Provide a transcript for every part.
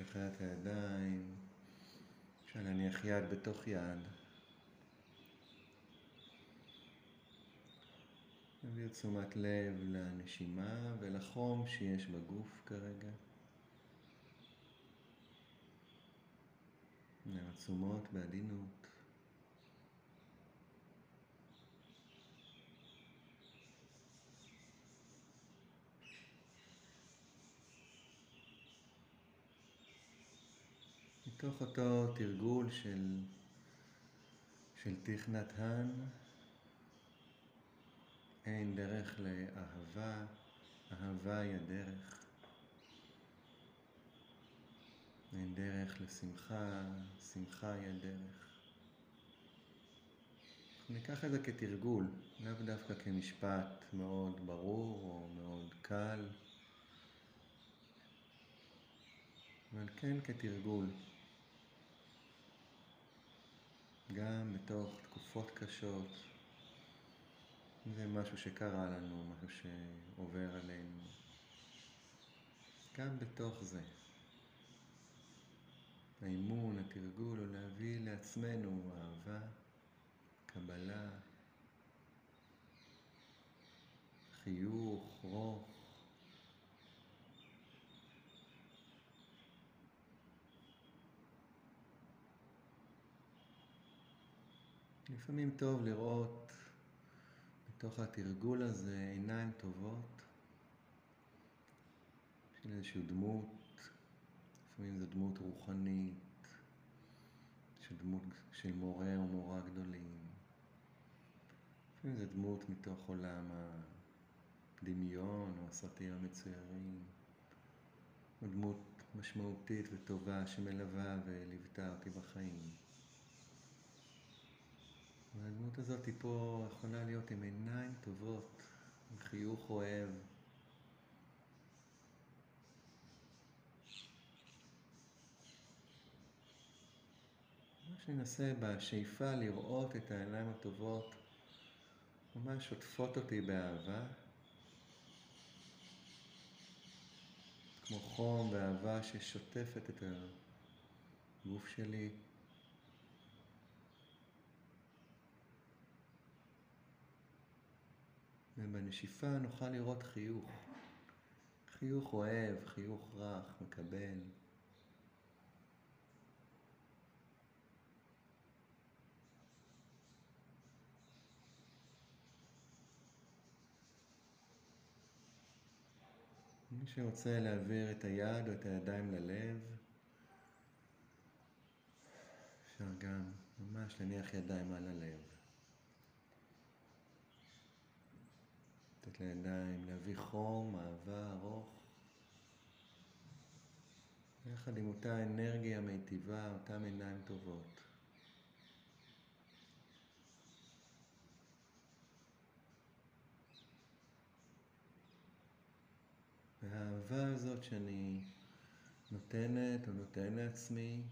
נשחרר את הידיים, אפשר להניח יד בתוך יד. נעביר תשומת לב לנשימה ולחום שיש בגוף כרגע. עצומות בעדינות. מתוך אותו תרגול של, של תכנת הן, אין דרך לאהבה, אהבה היא הדרך. אין דרך לשמחה, שמחה היא הדרך. ניקח את זה כתרגול, לאו דווקא כמשפט מאוד ברור או מאוד קל, אבל כן כתרגול. גם בתוך תקופות קשות, זה משהו שקרה לנו, משהו שעובר עלינו, גם בתוך זה. האימון, התרגול, הוא להביא לעצמנו אהבה, קבלה, חיוך, רוך. לפעמים טוב לראות בתוך התרגול הזה עיניים טובות של איזושהי דמות, לפעמים זו דמות רוחנית, של דמות של מורה או מורה גדולים, לפעמים זו דמות מתוך עולם הדמיון או הסרטים המצוירים, או דמות משמעותית וטובה שמלווה וליוותה אותי בחיים. והדמות הזאת היא פה יכולה להיות עם עיניים טובות, עם חיוך אוהב. מה שננסה בשאיפה לראות את העיניים הטובות ממש שוטפות אותי באהבה, כמו חום ואהבה ששוטפת את הגוף שלי. ובנשיפה נוכל לראות חיוך. חיוך אוהב, חיוך רך, מקבל. מי שרוצה להעביר את היד או את הידיים ללב, אפשר גם ממש להניח ידיים על הלב. לתת לידיים להביא חום, אהבה, ארוך. יחד עם אותה אנרגיה מיטיבה, אותן עיניים טובות. והאהבה הזאת שאני נותנת או נותן לעצמי,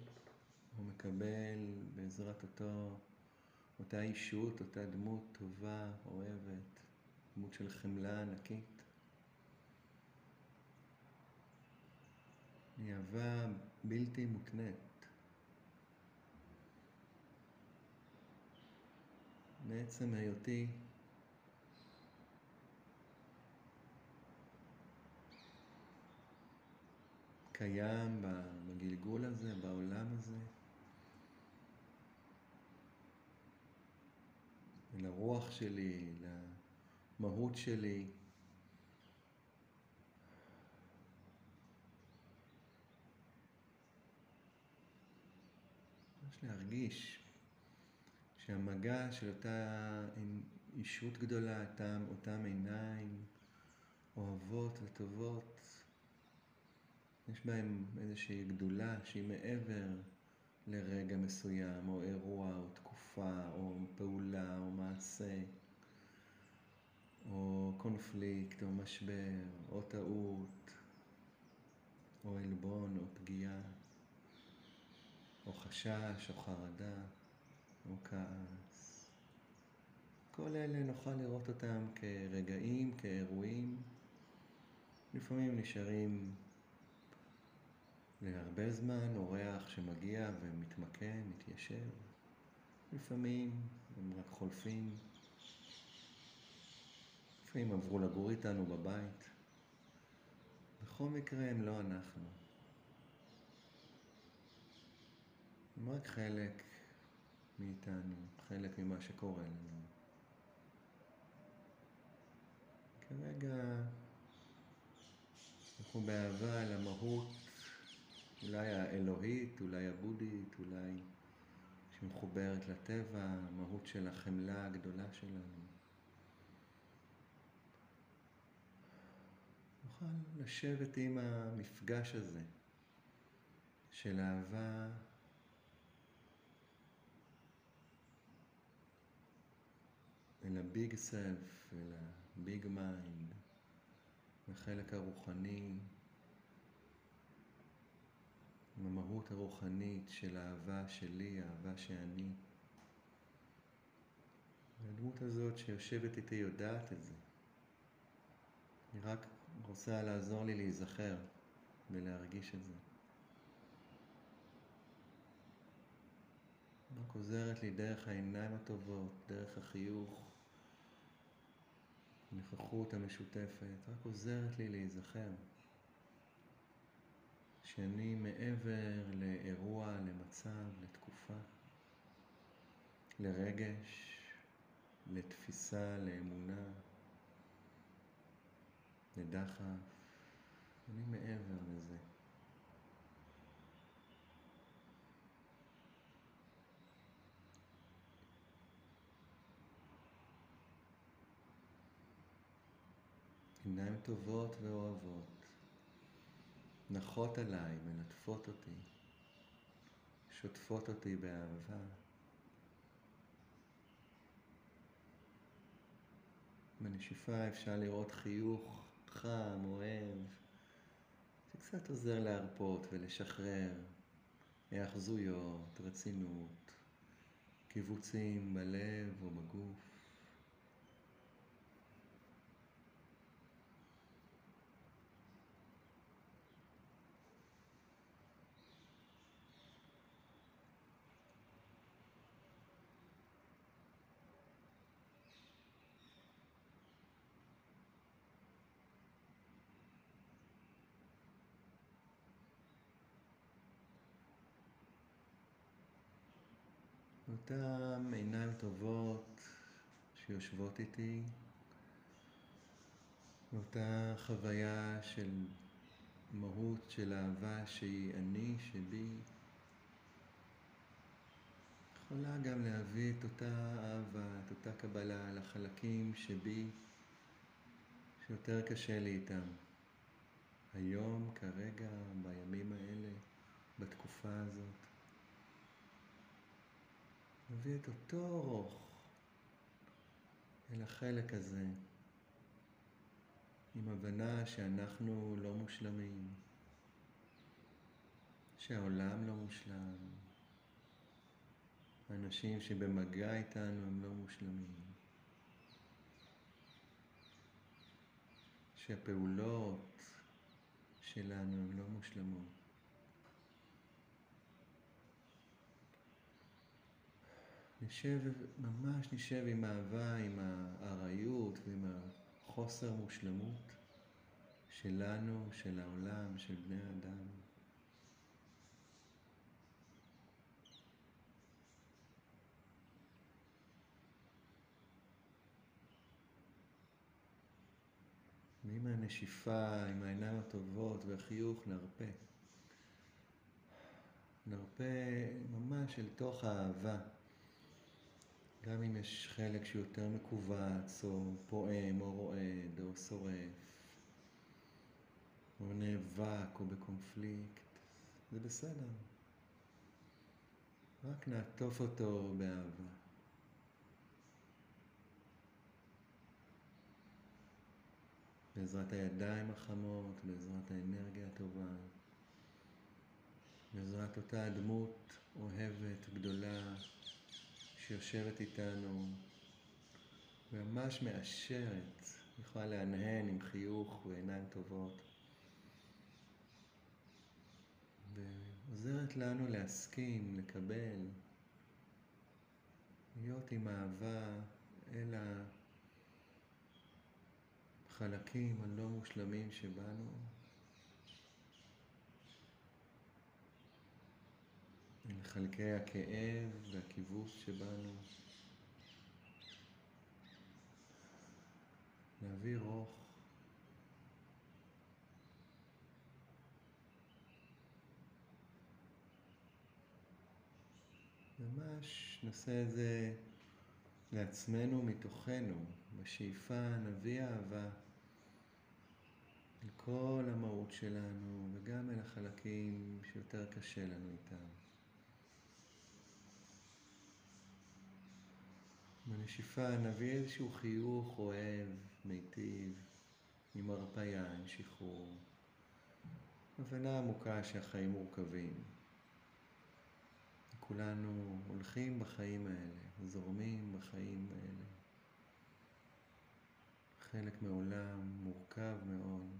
או מקבל בעזרת אותו, אותה אישות, אותה דמות טובה, אוהבת, דמות של חמלה ענקית. היא אהבה בלתי מותנית. מעצם היותי קיים בגלגול הזה, בעולם הזה. לרוח שלי, למהות שלי. ממש להרגיש שהמגע של אותה אישות גדולה, אותם, אותם עיניים אוהבות וטובות, יש בהם איזושהי גדולה שהיא מעבר לרגע מסוים, או אירוע, או תקופה, או פעולה, או מעשה, או קונפליקט, או משבר, או טעות, או עלבון, או פגיעה, או חשש, או חרדה, או כעס. כל אלה נוכל לראות אותם כרגעים, כאירועים. לפעמים נשארים להרבה זמן אורח שמגיע ומתמקם, מתיישב. לפעמים הם רק חולפים. לפעמים עברו לגור איתנו בבית. בכל מקרה הם לא אנחנו. הם רק חלק מאיתנו, חלק ממה שקורה לנו. כרגע אנחנו באהבה על המהות, אולי האלוהית, אולי הבודית, אולי שמחוברת לטבע, המהות של החמלה הגדולה שלנו. נוכל לשבת עם המפגש הזה של אהבה אל ה-big self, אל ה-big mind, החלק הרוחני, עם המהות הרוחנית של האהבה שלי, האהבה שאני. והדמות הזאת שיושבת איתי יודעת את זה. היא רק רוצה לעזור לי להיזכר ולהרגיש את זה. רק עוזרת לי דרך העיניים הטובות, דרך החיוך, הנוכחות המשותפת, רק עוזרת לי להיזכר שאני מעבר לאירוע, למצב, לתקופה, לרגש, לתפיסה, לאמונה, לדחף, אני מעבר לזה. עיניים טובות ואוהבות, נחות עליי, מלטפות אותי, שוטפות אותי באהבה. בנשיפה אפשר לראות חיוך חם, אוהב, שקצת עוזר להרפות ולשחרר היאחזויות, רצינות, קיבוצים בלב או בגוף. אותן עיניים טובות שיושבות איתי, אותה חוויה של מהות של אהבה שהיא אני, שבי, יכולה גם להביא את אותה אהבה, את אותה קבלה לחלקים שבי, שיותר קשה לי איתם. היום, כרגע, בימים האלה, בתקופה הזאת. מביא את אותו רוך אל החלק הזה, עם הבנה שאנחנו לא מושלמים, שהעולם לא מושלם, האנשים שבמגע איתנו הם לא מושלמים, שהפעולות שלנו הן לא מושלמות. נשב, ממש נשב עם אהבה, עם הארעיות ועם החוסר מושלמות שלנו, של העולם, של בני האדם. ועם הנשיפה, עם העיניים הטובות והחיוך, נרפה. נרפה ממש אל תוך האהבה. גם אם יש חלק שהוא יותר מכווץ, או פועם, או רועד, או שורף, או נאבק, או בקונפליקט, זה בסדר. רק נעטוף אותו באהבה. בעזרת הידיים החמות, בעזרת האנרגיה הטובה, בעזרת אותה דמות אוהבת, גדולה, שיושבת איתנו ממש מאשרת, יכולה להנהן עם חיוך ועיניים טובות. עוזרת לנו להסכים, לקבל, להיות עם אהבה אל החלקים הלא מושלמים שבנו, אל חלקי הכאב והכיווץ שבנו. להביא רוך ממש נעשה את זה לעצמנו מתוכנו, בשאיפה נביא אהבה אל כל המהות שלנו וגם אל החלקים שיותר קשה לנו איתם. בנשיפה נביא איזשהו חיוך אוהב, מיטיב, עם הרפאיה, עם שחרור. הבנה עמוקה שהחיים מורכבים. כולנו הולכים בחיים האלה, זורמים בחיים האלה. חלק מעולם מורכב מאוד.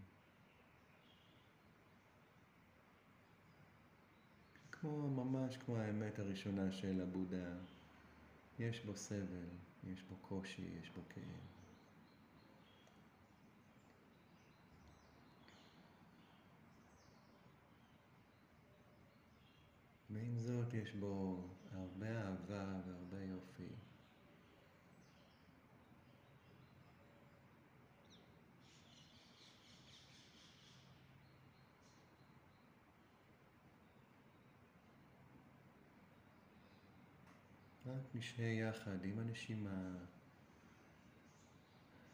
כמו, ממש כמו האמת הראשונה של הבודה, יש בו סבל, יש בו קושי, יש בו כאב. ועם זאת יש בו הרבה אהבה והרבה יופי. רק נשהה יחד עם הנשימה,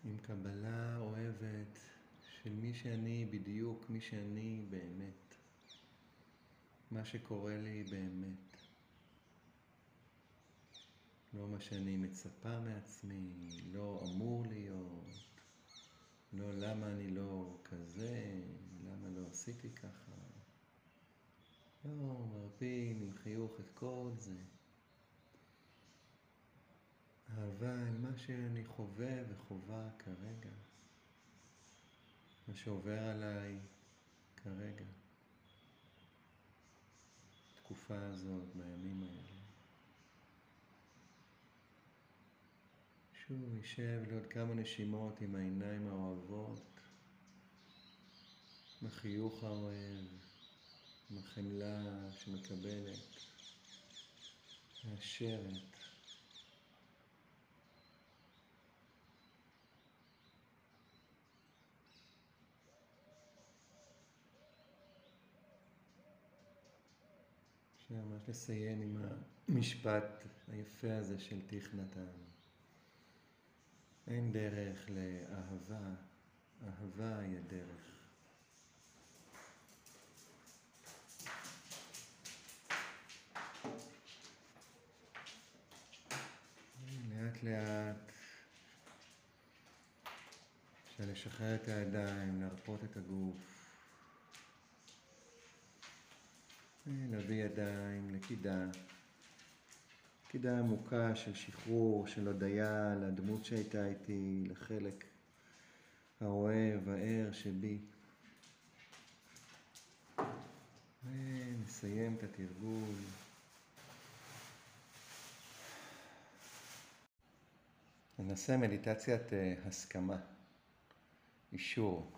עם קבלה אוהבת של מי שאני בדיוק, מי שאני באמת. מה שקורה לי באמת. לא מה שאני מצפה מעצמי, לא אמור להיות, לא למה אני לא כזה, למה לא עשיתי ככה. לא, מרפים עם חיוך את כל זה. אהבה אל מה שאני חווה וחווה כרגע. מה שעובר עליי כרגע. בתקופה הזאת, בימים האלה. שוב נשב לעוד כמה נשימות עם העיניים האוהבות, עם החיוך האוהב, עם החמלה שמקבלת, מאשרת. ממש לסיים עם המשפט היפה הזה של תיך נתן. אין דרך לאהבה, אהבה היא הדרך. לאט לאט אפשר לשחרר את הידיים, להרפות את הגוף. להביא ידיים לקידה, קידה עמוקה של שחרור, של הודיה לדמות שהייתה איתי, לחלק האוהב, הער שבי. ונסיים את התרגול. ננסה מדיטציית אה, הסכמה, אישור.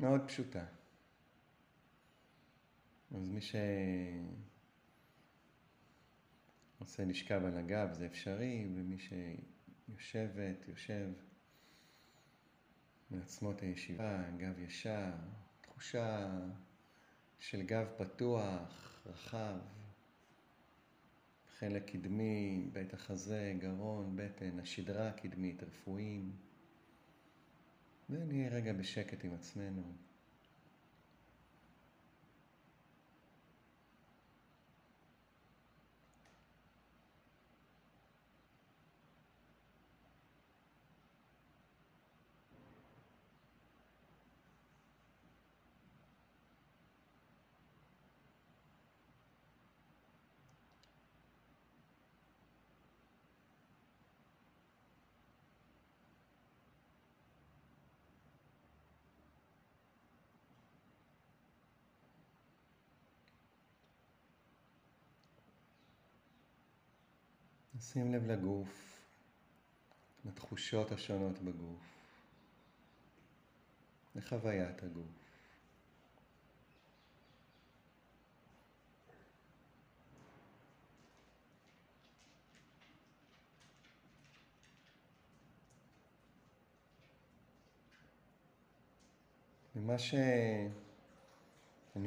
מאוד פשוטה. אז מי שעושה לשכב על הגב זה אפשרי, ומי שיושבת, יושב מעצמות הישיבה, גב ישר, תחושה של גב פתוח, רחב, חלק קדמי, בית החזה, גרון, בטן, השדרה הקדמית, רפואיים. ונהיה רגע בשקט עם עצמנו. שים לב לגוף, לתחושות השונות בגוף, לחוויית הגוף. ומה שאני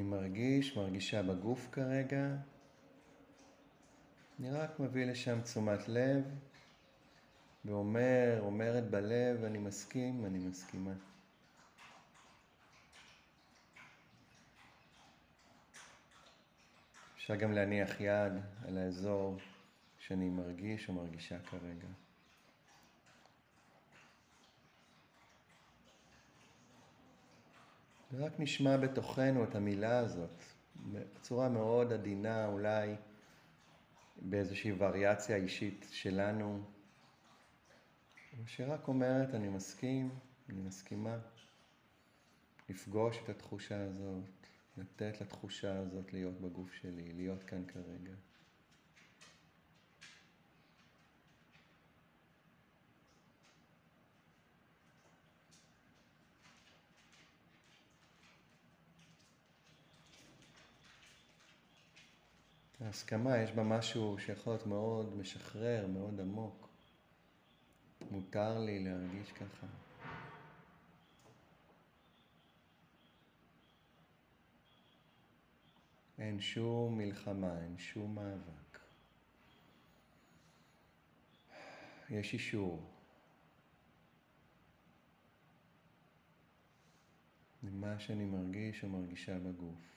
מרגיש, מרגישה בגוף כרגע, אני רק מביא לשם תשומת לב ואומר, אומרת בלב, אני מסכים, אני מסכימה. אפשר גם להניח יד על האזור שאני מרגיש או מרגישה כרגע. ורק נשמע בתוכנו את המילה הזאת בצורה מאוד עדינה, אולי באיזושהי וריאציה אישית שלנו, שרק אומרת, אני מסכים, אני מסכימה, לפגוש את התחושה הזאת, לתת לתחושה הזאת להיות בגוף שלי, להיות כאן כרגע. ההסכמה, יש בה משהו שיכול להיות מאוד משחרר, מאוד עמוק. מותר לי להרגיש ככה. אין שום מלחמה, אין שום מאבק. יש אישור. למה שאני מרגיש או מרגישה בגוף.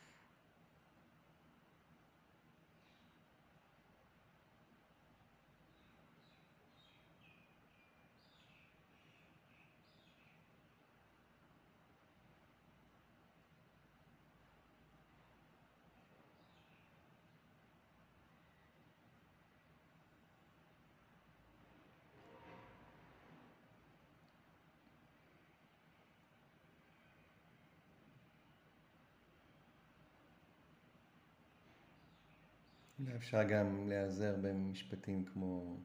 אפשר גם להיעזר במשפטים כמו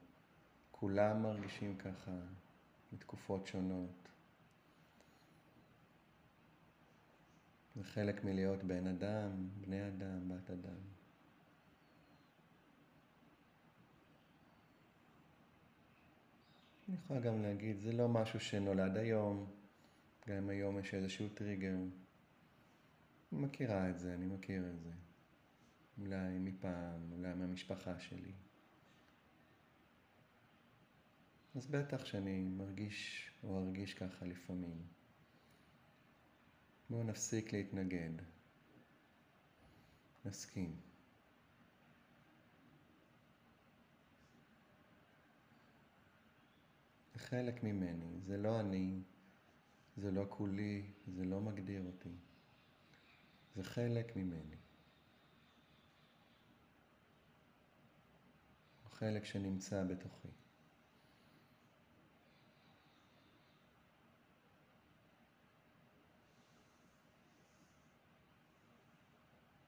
כולם מרגישים ככה בתקופות שונות. זה חלק מלהיות בן אדם, בני אדם, בת אדם. אני יכולה גם להגיד, זה לא משהו שנולד היום, גם היום יש איזשהו טריגר. אני מכירה את זה, אני מכיר את זה. אולי מפעם, אולי מהמשפחה שלי. אז בטח שאני מרגיש או ארגיש ככה לפעמים. בואו נפסיק להתנגד. נסכים. זה חלק ממני, זה לא אני, זה לא כולי, זה לא מגדיר אותי. זה חלק ממני. חלק שנמצא בתוכי.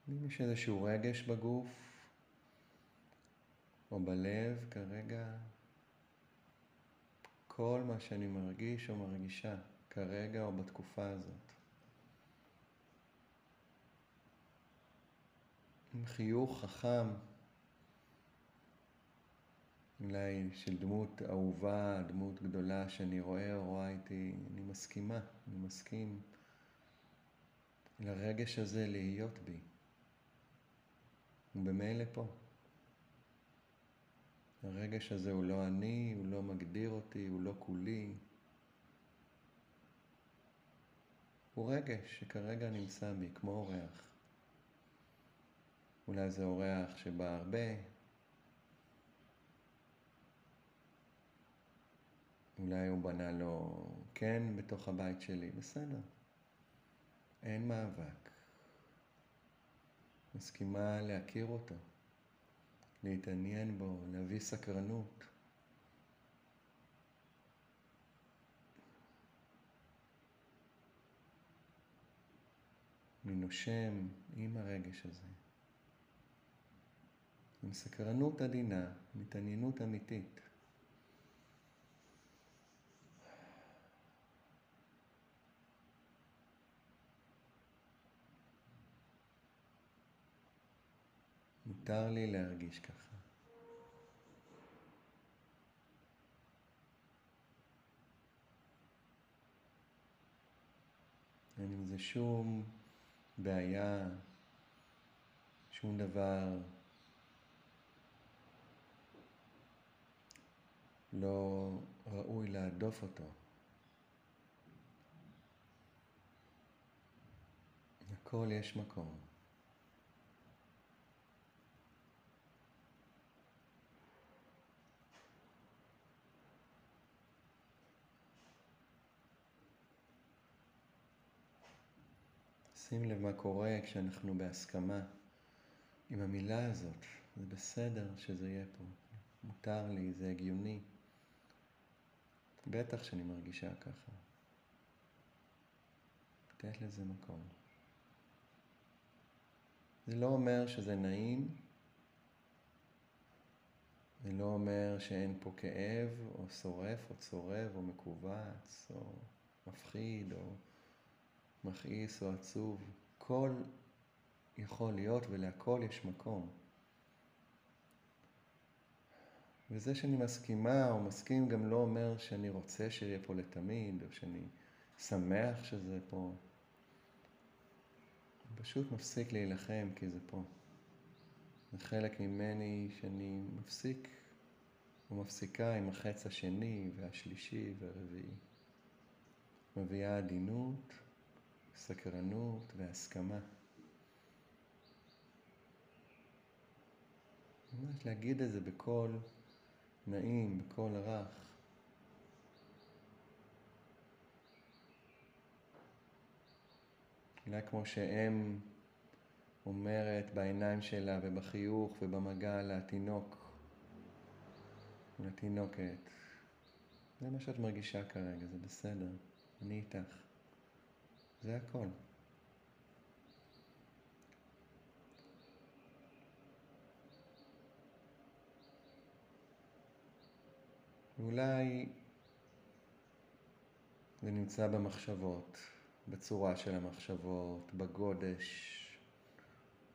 אם יש איזשהו רגש בגוף או בלב כרגע, כל מה שאני מרגיש או מרגישה כרגע או בתקופה הזאת. עם חיוך חכם אולי של דמות אהובה, דמות גדולה שאני רואה או רואה איתי, אני מסכימה, אני מסכים לרגש הזה להיות בי. הוא במילא פה. הרגש הזה הוא לא אני, הוא לא מגדיר אותי, הוא לא כולי. הוא רגש שכרגע נמצא בי, כמו אורח. אולי זה אורח שבא הרבה, אולי הוא בנה לו כן בתוך הבית שלי, בסדר. אין מאבק. מסכימה להכיר אותו, להתעניין בו, להביא סקרנות. אני נושם עם הרגש הזה. עם סקרנות עדינה, מתעניינות אמיתית. מותר לי להרגיש ככה. אין עם זה שום בעיה, שום דבר לא ראוי להדוף אותו. הכל יש מקום. שים לב מה קורה כשאנחנו בהסכמה עם המילה הזאת. זה בסדר שזה יהיה פה. מותר לי, זה הגיוני. בטח שאני מרגישה ככה. לתת לזה מקום. זה לא אומר שזה נעים, זה לא אומר שאין פה כאב, או שורף, או צורב, או מכווץ, או מפחיד, או מכעיס או עצוב. כל יכול להיות ולהכל יש מקום. וזה שאני מסכימה או מסכים גם לא אומר שאני רוצה שיהיה פה לתמיד, או שאני שמח שזה פה. פשוט מפסיק להילחם כי זה פה. זה חלק ממני שאני מפסיק ומפסיקה עם החץ השני והשלישי והרביעי. מביאה עדינות, סקרנות והסכמה. ממש להגיד את זה בקול נעים, בקול רך. אולי כמו שאם אומרת בעיניים שלה ובחיוך ובמגע לתינוק, לתינוקת. זה מה שאת מרגישה כרגע, זה בסדר, אני איתך. זה הכל. ואולי זה נמצא במחשבות, בצורה של המחשבות, בגודש,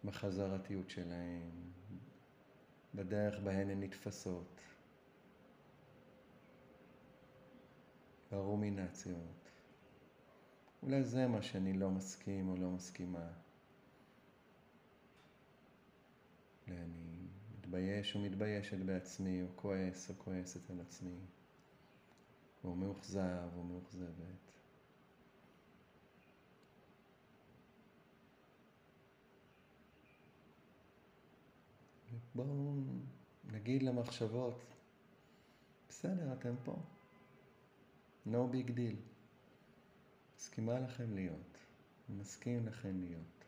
בחזרתיות שלהן, בדרך בהן הן נתפסות, ברומינציות. אולי זה מה שאני לא מסכים או לא מסכימה. אולי אני מתבייש או מתביישת בעצמי, או כועס או כועסת על עצמי, או מאוכזב או מאוכזבת. בואו נגיד למחשבות, בסדר, אתם פה. No big deal. מסכימה לכם להיות, מסכים לכם להיות.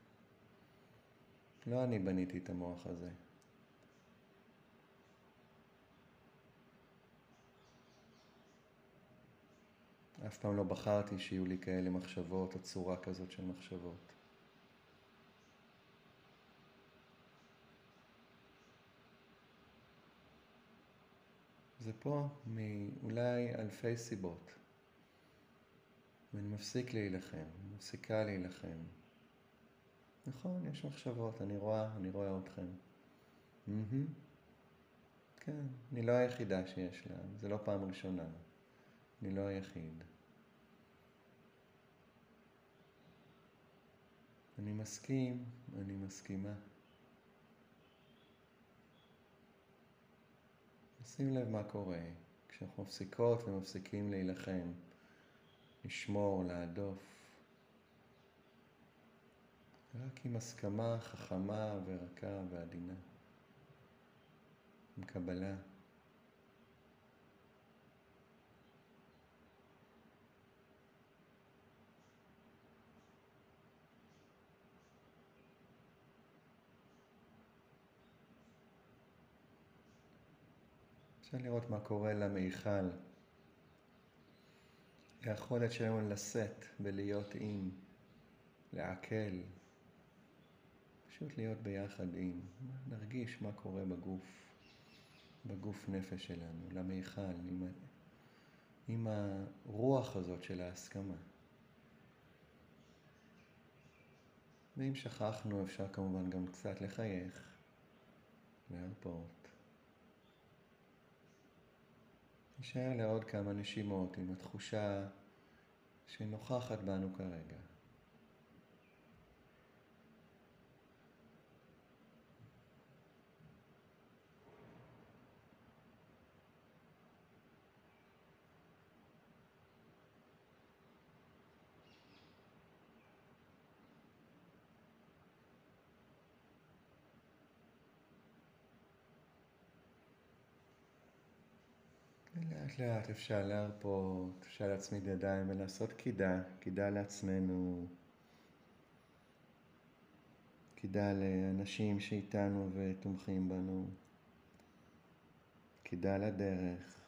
לא אני בניתי את המוח הזה. אף פעם לא בחרתי שיהיו לי כאלה מחשבות או צורה כזאת של מחשבות. זה פה מאולי אלפי סיבות. ואני מפסיק להילחם, מפסיקה להילחם. נכון, יש מחשבות, אני רואה, אני רואה אתכם. Mm-hmm. כן, אני לא היחידה שיש לה, זה לא פעם ראשונה. אני לא היחיד. אני מסכים, אני מסכימה. שים לב מה קורה כשאנחנו מפסיקות ומפסיקים להילחם. לשמור, להדוף. רק עם הסכמה חכמה ורכה ועדינה, עם קבלה. אפשר לראות מה קורה למיכל. היכולת שלנו לשאת ולהיות עם, לעכל, פשוט להיות ביחד עם, נרגיש מה קורה בגוף, בגוף נפש שלנו, למיכל, עם, עם הרוח הזאת של ההסכמה. ואם שכחנו, אפשר כמובן גם קצת לחייך, להרפות. נשאר לעוד כמה נשימות עם התחושה שנוכחת בנו כרגע. לאט לאט אפשר להרפות, אפשר להצמיד ידיים ולעשות קידה, קידה לעצמנו, קידה לאנשים שאיתנו ותומכים בנו, קידה לדרך.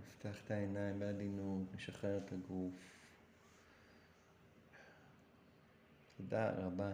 נפתח את העיניים בעדינות, נשחרר את הגוף. תודה רבה.